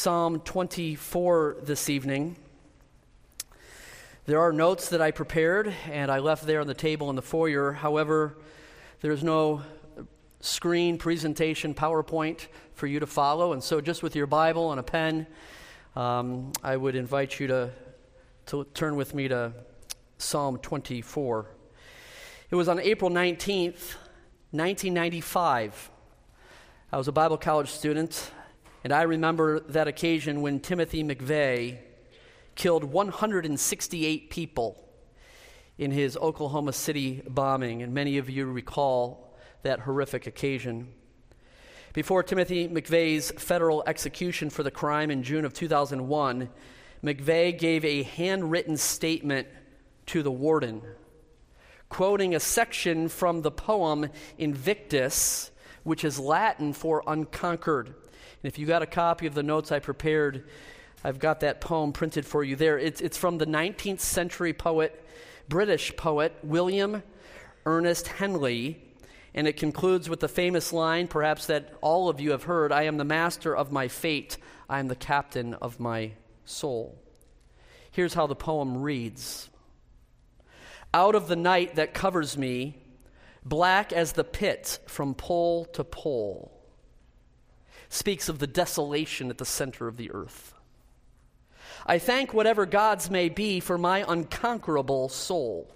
Psalm 24 this evening. There are notes that I prepared and I left there on the table in the foyer. However, there's no screen presentation, PowerPoint for you to follow. And so, just with your Bible and a pen, um, I would invite you to, to turn with me to Psalm 24. It was on April 19th, 1995. I was a Bible college student, and I remember that occasion when Timothy McVeigh killed 168 people in his Oklahoma City bombing, and many of you recall that horrific occasion. Before Timothy McVeigh's federal execution for the crime in June of 2001, McVeigh gave a handwritten statement to the warden, quoting a section from the poem Invictus, which is Latin for unconquered. If you got a copy of the notes I prepared, I've got that poem printed for you there. It's, it's from the 19th century poet, British poet, William Ernest Henley, and it concludes with the famous line, perhaps that all of you have heard I am the master of my fate, I am the captain of my soul. Here's how the poem reads Out of the night that covers me, black as the pit from pole to pole, speaks of the desolation at the center of the earth. I thank whatever gods may be for my unconquerable soul.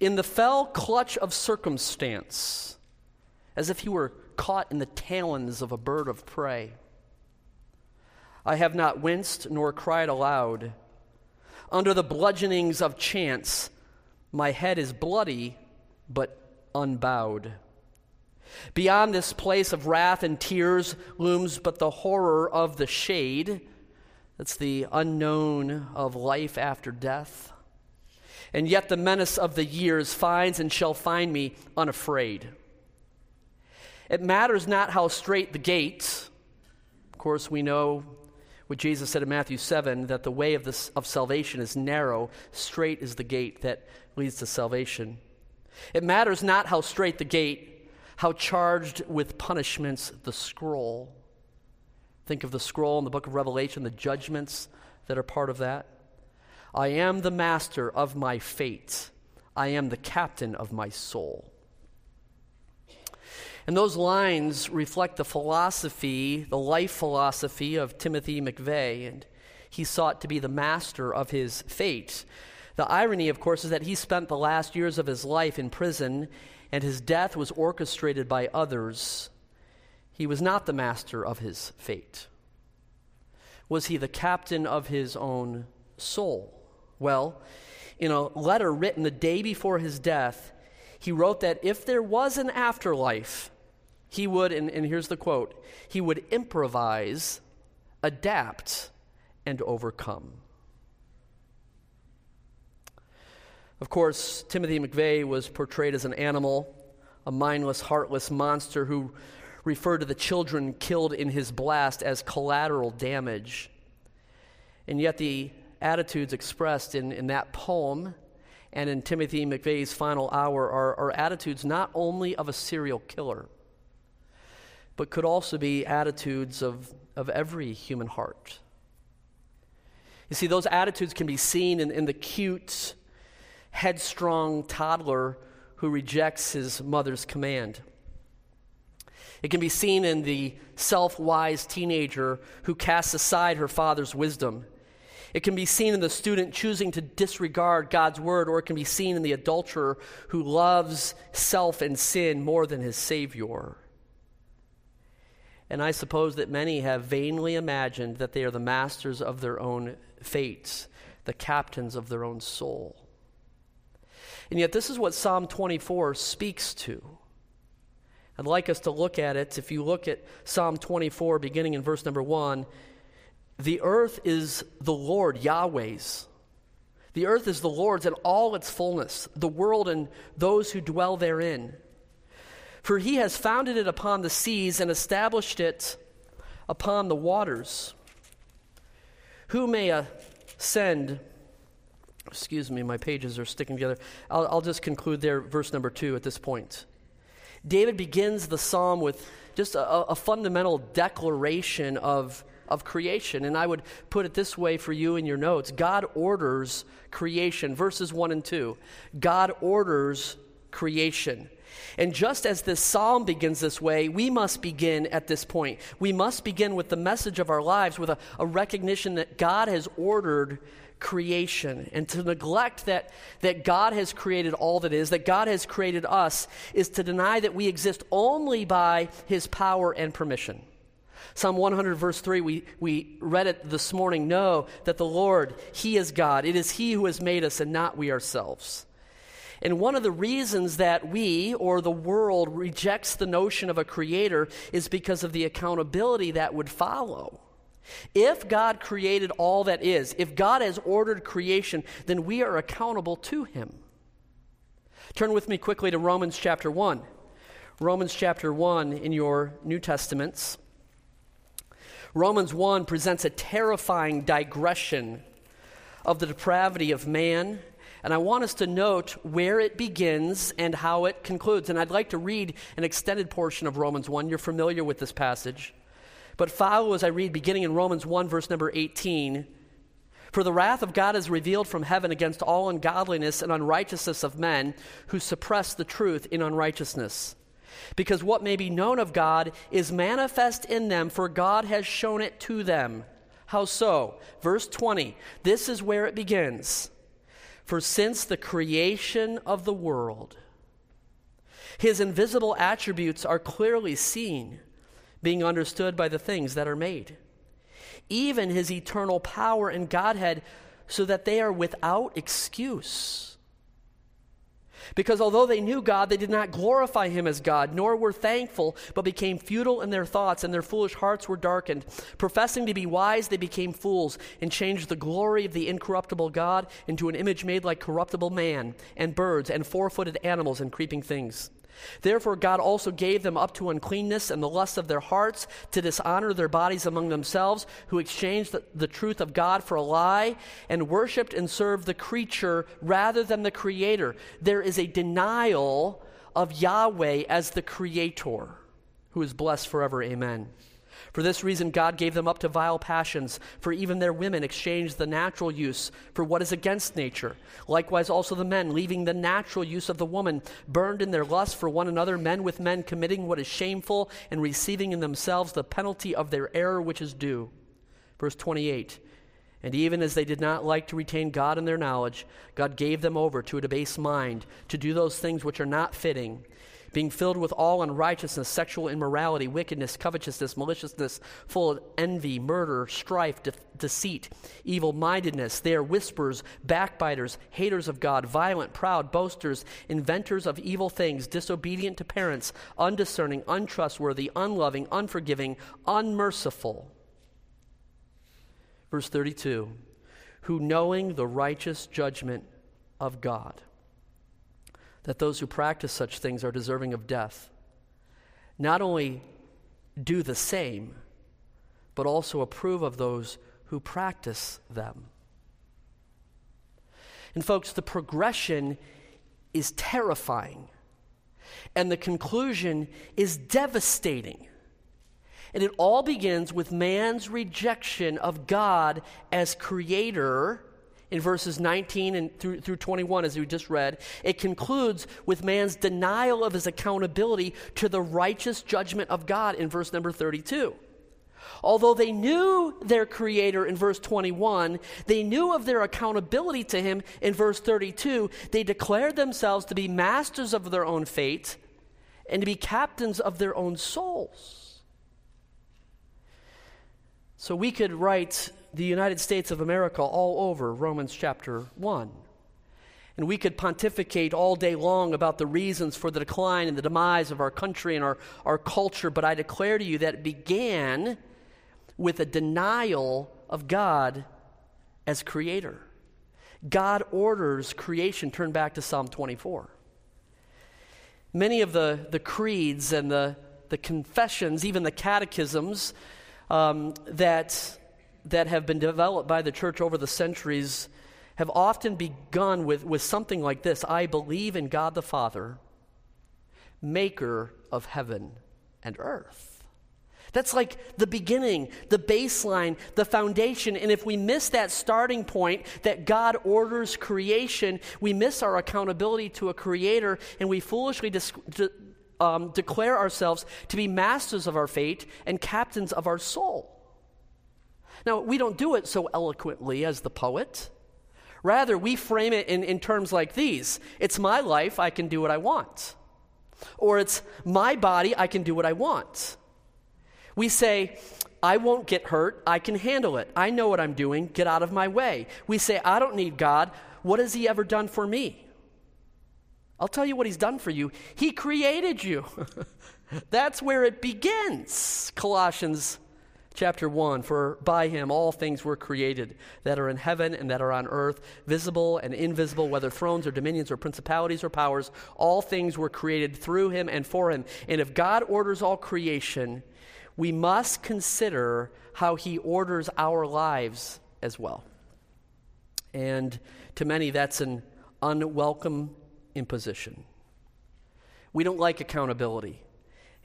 In the fell clutch of circumstance, as if he were caught in the talons of a bird of prey, I have not winced nor cried aloud. Under the bludgeonings of chance, my head is bloody but unbowed. Beyond this place of wrath and tears looms but the horror of the shade. That's the unknown of life after death. And yet the menace of the years finds and shall find me unafraid. It matters not how straight the gate. Of course, we know what Jesus said in Matthew 7 that the way of, this, of salvation is narrow, straight is the gate that leads to salvation. It matters not how straight the gate, how charged with punishments the scroll. Think of the scroll in the book of Revelation, the judgments that are part of that. I am the master of my fate, I am the captain of my soul. And those lines reflect the philosophy, the life philosophy of Timothy McVeigh, and he sought to be the master of his fate. The irony, of course, is that he spent the last years of his life in prison, and his death was orchestrated by others. He was not the master of his fate. Was he the captain of his own soul? Well, in a letter written the day before his death, he wrote that if there was an afterlife, he would, and, and here's the quote, he would improvise, adapt, and overcome. Of course, Timothy McVeigh was portrayed as an animal, a mindless, heartless monster who referred to the children killed in his blast as collateral damage. And yet, the attitudes expressed in, in that poem and in Timothy McVeigh's final hour are, are attitudes not only of a serial killer, but could also be attitudes of, of every human heart. You see, those attitudes can be seen in, in the cute, headstrong toddler who rejects his mother's command. It can be seen in the self wise teenager who casts aside her father's wisdom. It can be seen in the student choosing to disregard God's word, or it can be seen in the adulterer who loves self and sin more than his Savior. And I suppose that many have vainly imagined that they are the masters of their own fates, the captains of their own soul. And yet, this is what Psalm 24 speaks to. I'd like us to look at it. If you look at Psalm 24, beginning in verse number 1, the earth is the Lord, Yahweh's. The earth is the Lord's and all its fullness, the world and those who dwell therein. For he has founded it upon the seas and established it upon the waters. Who may ascend Excuse me, my pages are sticking together. I'll, I'll just conclude there, verse number two at this point. David begins the psalm with just a, a fundamental declaration of, of creation. And I would put it this way for you in your notes God orders creation. Verses 1 and 2. God orders creation. And just as this psalm begins this way, we must begin at this point. We must begin with the message of our lives, with a, a recognition that God has ordered creation. And to neglect that, that God has created all that is, that God has created us, is to deny that we exist only by his power and permission. Psalm 100, verse 3, we, we read it this morning. Know that the Lord, He is God. It is He who has made us and not we ourselves. And one of the reasons that we or the world rejects the notion of a creator is because of the accountability that would follow. If God created all that is, if God has ordered creation, then we are accountable to Him. Turn with me quickly to Romans chapter 1. Romans chapter 1 in your New Testaments. Romans 1 presents a terrifying digression of the depravity of man and I want us to note where it begins and how it concludes. And I'd like to read an extended portion of Romans 1. You're familiar with this passage. But follow as I read, beginning in Romans 1, verse number 18. For the wrath of God is revealed from heaven against all ungodliness and unrighteousness of men who suppress the truth in unrighteousness. Because what may be known of God is manifest in them, for God has shown it to them. How so? Verse 20. This is where it begins. For since the creation of the world, his invisible attributes are clearly seen, being understood by the things that are made, even his eternal power and Godhead, so that they are without excuse. Because although they knew God, they did not glorify him as God, nor were thankful, but became futile in their thoughts, and their foolish hearts were darkened. Professing to be wise, they became fools, and changed the glory of the incorruptible God into an image made like corruptible man, and birds, and four footed animals, and creeping things. Therefore, God also gave them up to uncleanness and the lust of their hearts to dishonor their bodies among themselves, who exchanged the, the, truth of God for a lie and worshiped and served the creature rather than the Creator. There is a denial of Yahweh as the Creator, who is blessed forever. Amen. For this reason, God gave them up to vile passions, for even their women exchanged the natural use for what is against nature. Likewise, also the men, leaving the natural use of the woman, burned in their lust for one another, men with men committing what is shameful, and receiving in themselves the penalty of their error which is due. Verse 28. And even as they did not like to retain God in their knowledge, God gave them over to a debased mind to do those things which are not fitting being filled with all unrighteousness, sexual immorality, wickedness, covetousness, maliciousness, full of envy, murder, strife, de- deceit, evil mindedness. They are whisperers, backbiters, haters of God, violent, proud, boasters, inventors of evil things, disobedient to parents, undiscerning, untrustworthy, unloving, unforgiving, unmerciful. Verse 32 Who knowing the righteous judgment of God, that those who practice such things are deserving of death, not only do the same, but also approve of those who practice them. And, folks, the progression is terrifying, and the conclusion is devastating. And it all begins with man's rejection of God as creator in verses 19 and through, through 21, as we just read, it concludes with man's denial of his accountability to the righteous judgment of God in verse number 32. Although they knew their Creator in verse 21, they knew of their accountability to Him in verse 32. They declared themselves to be masters of their own fate and to be captains of their own souls. So we could write the United States of America all over Romans chapter 1. And we could pontificate all day long about the reasons for the decline and the demise of our country and our, our culture, but I declare to you that it began with a denial of God as creator. God orders creation. Turn back to Psalm 24. Many of the, the creeds and the, the confessions, even the catechisms um, that that have been developed by the church over the centuries have often begun with, with something like this I believe in God the Father, maker of heaven and earth. That's like the beginning, the baseline, the foundation. And if we miss that starting point that God orders creation, we miss our accountability to a creator and we foolishly dis- um, declare ourselves to be masters of our fate and captains of our soul. Now, we don't do it so eloquently as the poet. Rather, we frame it in, in terms like these It's my life, I can do what I want. Or it's my body, I can do what I want. We say, I won't get hurt. I can handle it. I know what I'm doing. Get out of my way. We say, I don't need God. What has He ever done for me? I'll tell you what He's done for you. He created you. That's where it begins. Colossians chapter 1 For by Him all things were created that are in heaven and that are on earth, visible and invisible, whether thrones or dominions or principalities or powers. All things were created through Him and for Him. And if God orders all creation, we must consider how he orders our lives as well. And to many, that's an unwelcome imposition. We don't like accountability,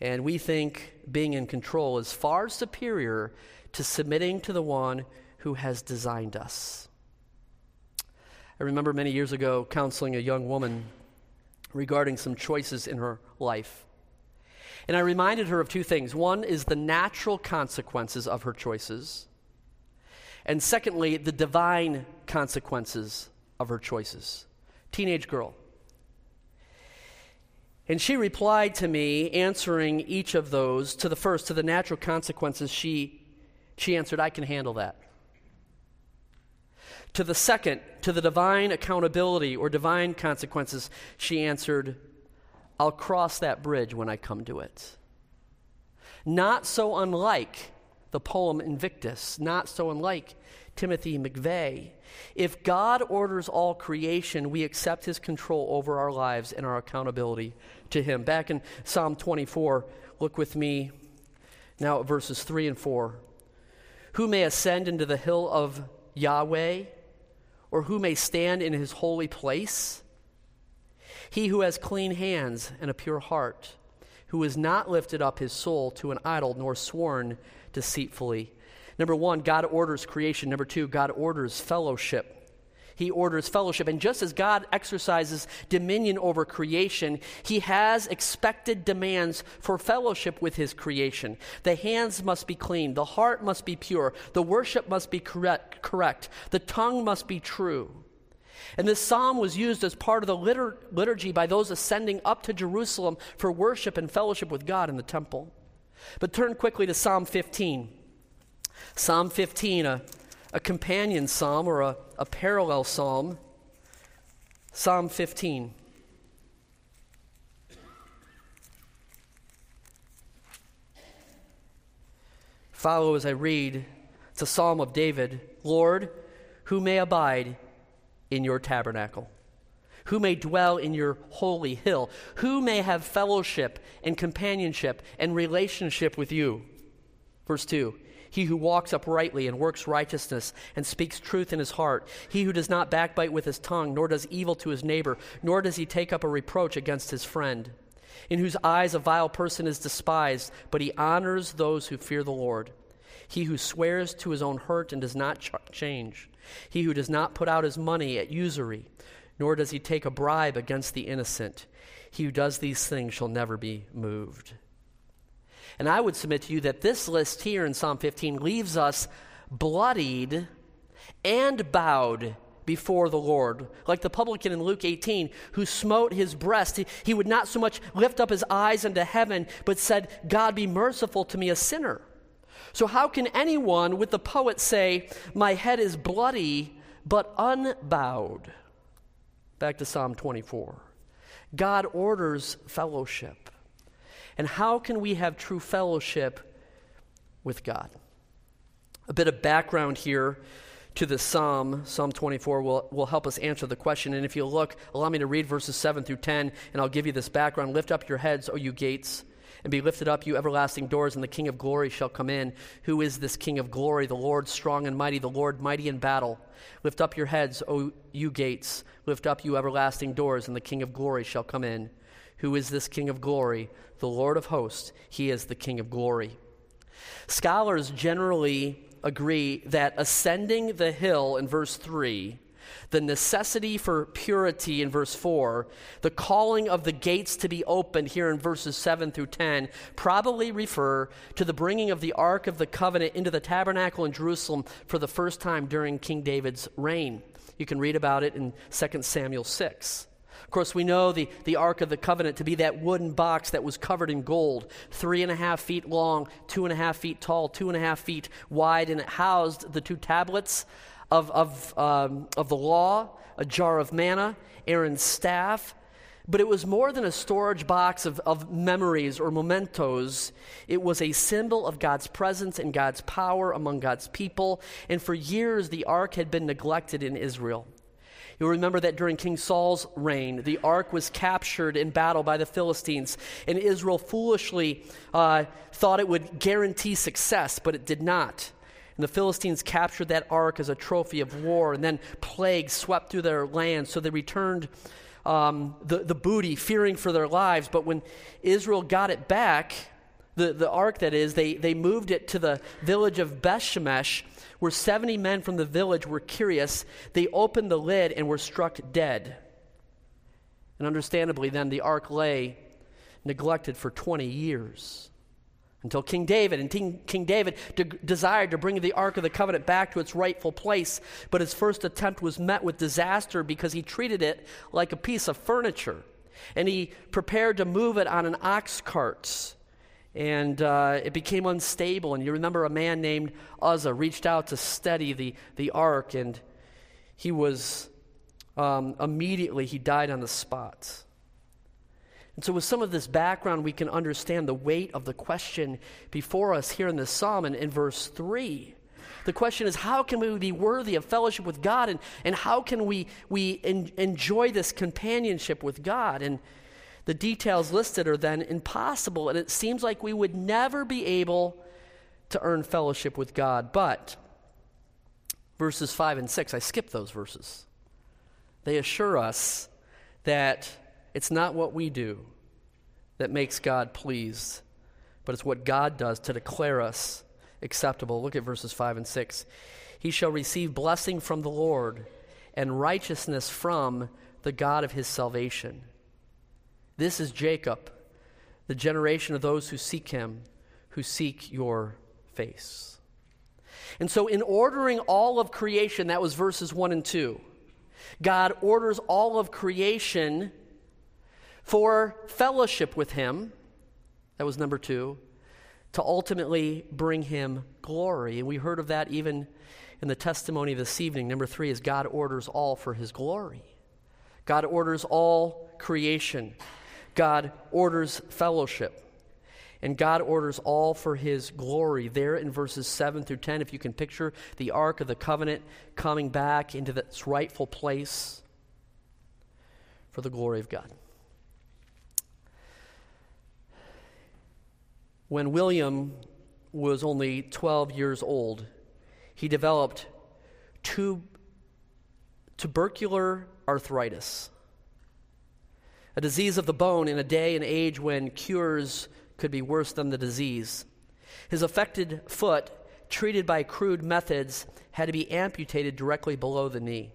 and we think being in control is far superior to submitting to the one who has designed us. I remember many years ago counseling a young woman regarding some choices in her life. And I reminded her of two things. One is the natural consequences of her choices, and secondly, the divine consequences of her choices. Teenage girl. And she replied to me, answering each of those. To the first, to the natural consequences, she, she answered, I can handle that. To the second, to the divine accountability or divine consequences, she answered, I'll cross that bridge when I come to it. Not so unlike the poem Invictus, not so unlike Timothy McVeigh. If God orders all creation, we accept his control over our lives and our accountability to him. Back in Psalm 24, look with me now at verses 3 and 4. Who may ascend into the hill of Yahweh, or who may stand in his holy place? He who has clean hands and a pure heart, who has not lifted up his soul to an idol nor sworn deceitfully. Number one, God orders creation. Number two, God orders fellowship. He orders fellowship. And just as God exercises dominion over creation, He has expected demands for fellowship with His creation. The hands must be clean, the heart must be pure, the worship must be correct, correct. the tongue must be true. And this psalm was used as part of the litur- liturgy by those ascending up to Jerusalem for worship and fellowship with God in the temple. But turn quickly to Psalm 15. Psalm 15, a, a companion psalm or a, a parallel psalm. Psalm 15. Follow as I read. It's a psalm of David. Lord, who may abide in your tabernacle? Who may dwell in your holy hill? Who may have fellowship and companionship and relationship with you? Verse 2 He who walks uprightly and works righteousness and speaks truth in his heart. He who does not backbite with his tongue, nor does evil to his neighbor, nor does he take up a reproach against his friend. In whose eyes a vile person is despised, but he honors those who fear the Lord. He who swears to his own hurt and does not ch- change he who does not put out his money at usury, nor does he take a bribe against the innocent, he who does these things shall never be moved. And I would submit to you that this list here in Psalm 15 leaves us bloodied and bowed before the Lord. Like the publican in Luke 18, who smote his breast. He, he, would not so much lift up his eyes unto heaven, but said, God be merciful to me, a sinner. So, how can anyone with the poet say, My head is bloody but unbowed? Back to Psalm 24. God orders fellowship. And how can we have true fellowship with God? A bit of background here to the psalm, Psalm 24, will, will help us answer the question. And if you look, allow me to read verses 7 through 10, and I'll give you this background. Lift up your heads, O you gates and be lifted up, you everlasting doors, and the King of glory shall come in. Who is this King of glory? The Lord strong and mighty, the Lord mighty in battle. Lift up your heads, O you gates. Lift up, you everlasting doors, and the King of glory shall come in. Who is this King of glory? The Lord of hosts. He is the King of glory. Scholars generally agree that ascending the hill in verse 3, the necessity for purity in verse 4, the calling of the gates to be opened here in verses 7 through 10 probably refer to the bringing of the Ark of the Covenant into the tabernacle in Jerusalem for the first time during King David's reign. You can read about it in 2 Samuel 6. Of course, we know the, the Ark of the Covenant to be that wooden box that was covered in gold, three and a half feet long, two and a half feet tall, two and a half feet wide, and it housed the two tablets of, of, um, of the law, a jar of manna, Aaron's staff. But it was more than a storage box of, of memories or mementos. It was a symbol of God's presence and God's power among God's people. And for years, the ark had been neglected in Israel. You'll remember that during King Saul's reign, the ark was captured in battle by the Philistines, and Israel foolishly uh, thought it would guarantee success, but it did not. And the Philistines captured that ark as a trophy of war, and then plague swept through their land, so they returned um, the, the booty, fearing for their lives. But when Israel got it back, the, the ark that is, they, they moved it to the village of Bethshemesh, where 70 men from the village were curious. They opened the lid and were struck dead. And understandably, then the ark lay neglected for 20 years until King David. And King, King David de- desired to bring the Ark of the Covenant back to its rightful place, but his first attempt was met with disaster because he treated it like a piece of furniture. And he prepared to move it on an ox cart. And uh, it became unstable. And you remember a man named Uzzah reached out to steady the, the ark, and he was um, immediately, he died on the spot. And so, with some of this background, we can understand the weight of the question before us here in this psalm in, in verse 3. The question is, how can we be worthy of fellowship with God, and, and how can we, we en- enjoy this companionship with God? And the details listed are then impossible, and it seems like we would never be able to earn fellowship with God. But verses 5 and 6, I skip those verses. They assure us that it's not what we do that makes God pleased, but it's what God does to declare us acceptable. Look at verses 5 and 6. He shall receive blessing from the Lord and righteousness from the God of his salvation. This is Jacob, the generation of those who seek him, who seek your face. And so, in ordering all of creation, that was verses 1 and 2. God orders all of creation for fellowship with Him. That was number two. To ultimately bring Him glory. And we heard of that even in the testimony this evening. Number three is God orders all for His glory. God orders all creation. God orders fellowship. And God orders all for his glory. There in verses 7 through 10, if you can picture the Ark of the Covenant coming back into its rightful place for the glory of God. When William was only 12 years old, he developed tub- tubercular arthritis, a disease of the bone in a day and age when cures could be worse than the disease. His affected foot, treated by crude methods, had to be amputated directly below the knee.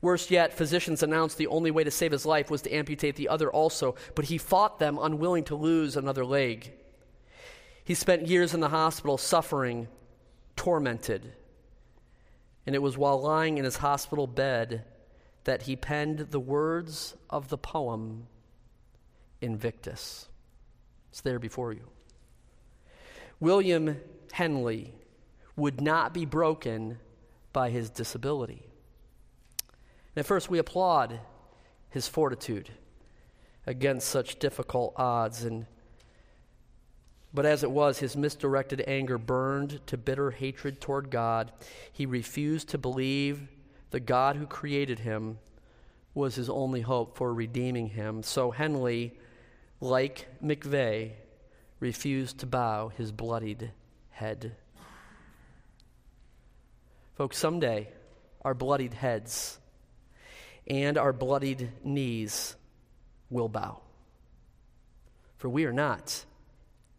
Worse yet, physicians announced the only way to save his life was to amputate the other also, but he fought them, unwilling to lose another leg. He spent years in the hospital suffering, tormented. And it was while lying in his hospital bed that he penned the words of the poem Invictus. It's there before you. William Henley would not be broken by his disability. And at first, we applaud his fortitude against such difficult odds. And, but as it was, his misdirected anger burned to bitter hatred toward God. He refused to believe the God who created him was his only hope for redeeming him. So Henley, like McVeigh, refused to bow his bloodied head. Folks, someday our bloodied heads and our bloodied knees will bow. For we are not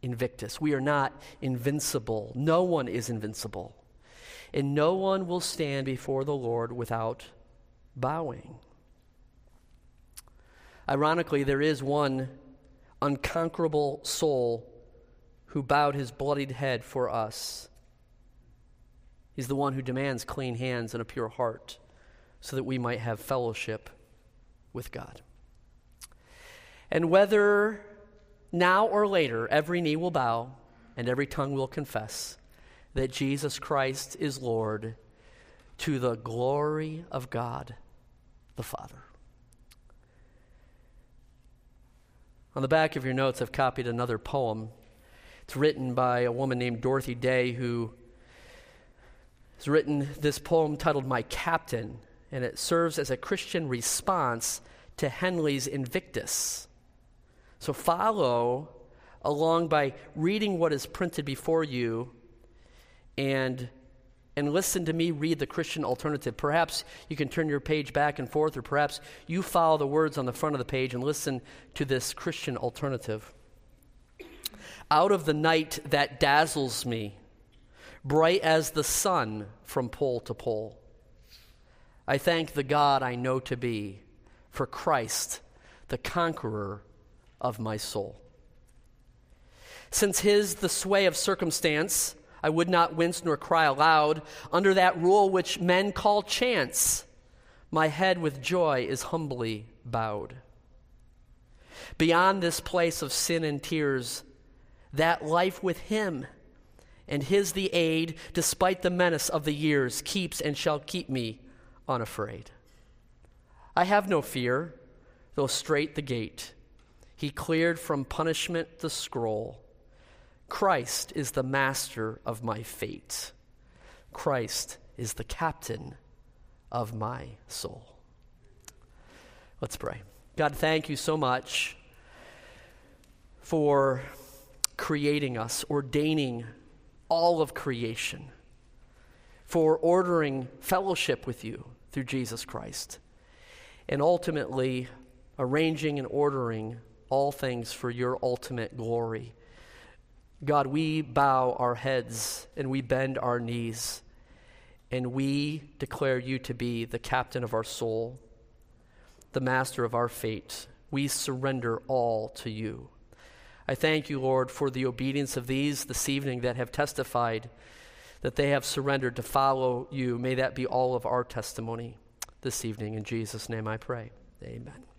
invictus. We are not invincible. No one is invincible. And no one will stand before the Lord without bowing. Ironically, there is one unconquerable soul who bowed his bloodied head for us. He's the one who demands clean hands and a pure heart so that we might have fellowship with God. And whether now or later, every knee will bow and every tongue will confess that Jesus Christ is Lord to the glory of God the Father. On the back of your notes, I've copied another poem. It's written by a woman named Dorothy Day who has written this poem titled My Captain, and it serves as a Christian response to Henley's Invictus. So follow along by reading what is printed before you and and listen to me read the Christian alternative. Perhaps you can turn your page back and forth, or perhaps you follow the words on the front of the page and listen to this Christian alternative. Out of the night that dazzles me, bright as the sun from pole to pole, I thank the God I know to be for Christ, the conqueror of my soul. Since his the sway of circumstance, I would not wince nor cry aloud under that rule which men call chance. My head with joy is humbly bowed. Beyond this place of sin and tears, that life with him and his the aid, despite the menace of the years, keeps and shall keep me unafraid. I have no fear, though straight the gate. He cleared from punishment the scroll. Christ is the master of my fate. Christ is the captain of my soul. Let's pray. God, thank you so much for creating us, ordaining all of creation, for ordering fellowship with you through Jesus Christ, and ultimately arranging and ordering all things for your ultimate glory God, we bow our heads and we bend our knees and we declare you to be the captain of our soul, the master of our fate. We surrender all to you. I thank you, Lord, for the obedience of these this evening that have testified that they have surrendered to follow you. May that be all of our testimony this evening. In Jesus' name I pray. Amen.